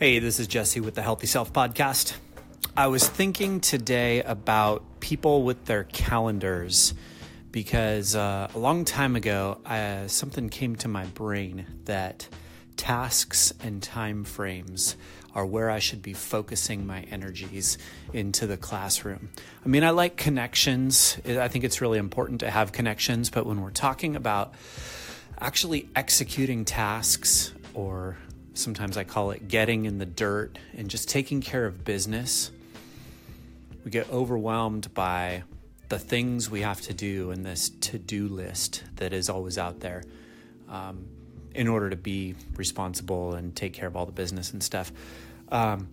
Hey, this is Jesse with the Healthy Self Podcast. I was thinking today about people with their calendars because uh, a long time ago, uh, something came to my brain that tasks and time frames are where I should be focusing my energies into the classroom. I mean, I like connections. I think it's really important to have connections, but when we're talking about actually executing tasks or Sometimes I call it getting in the dirt and just taking care of business. We get overwhelmed by the things we have to do in this to do list that is always out there um, in order to be responsible and take care of all the business and stuff. Um,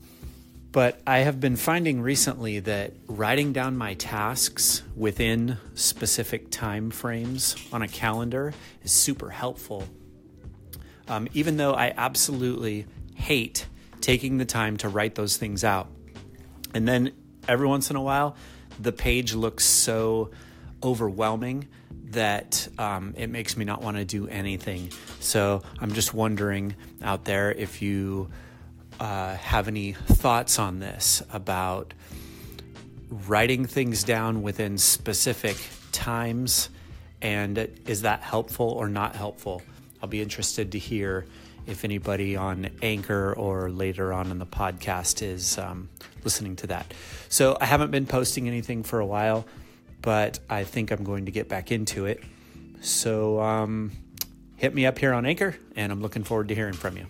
but I have been finding recently that writing down my tasks within specific time frames on a calendar is super helpful um, even though I absolutely hate taking the time to write those things out. And then every once in a while, the page looks so overwhelming that um, it makes me not want to do anything. So I'm just wondering out there if you uh, have any thoughts on this about writing things down within specific times and is that helpful or not helpful? I'll be interested to hear if anybody on Anchor or later on in the podcast is um, listening to that. So I haven't been posting anything for a while, but I think I'm going to get back into it. So um, hit me up here on Anchor, and I'm looking forward to hearing from you.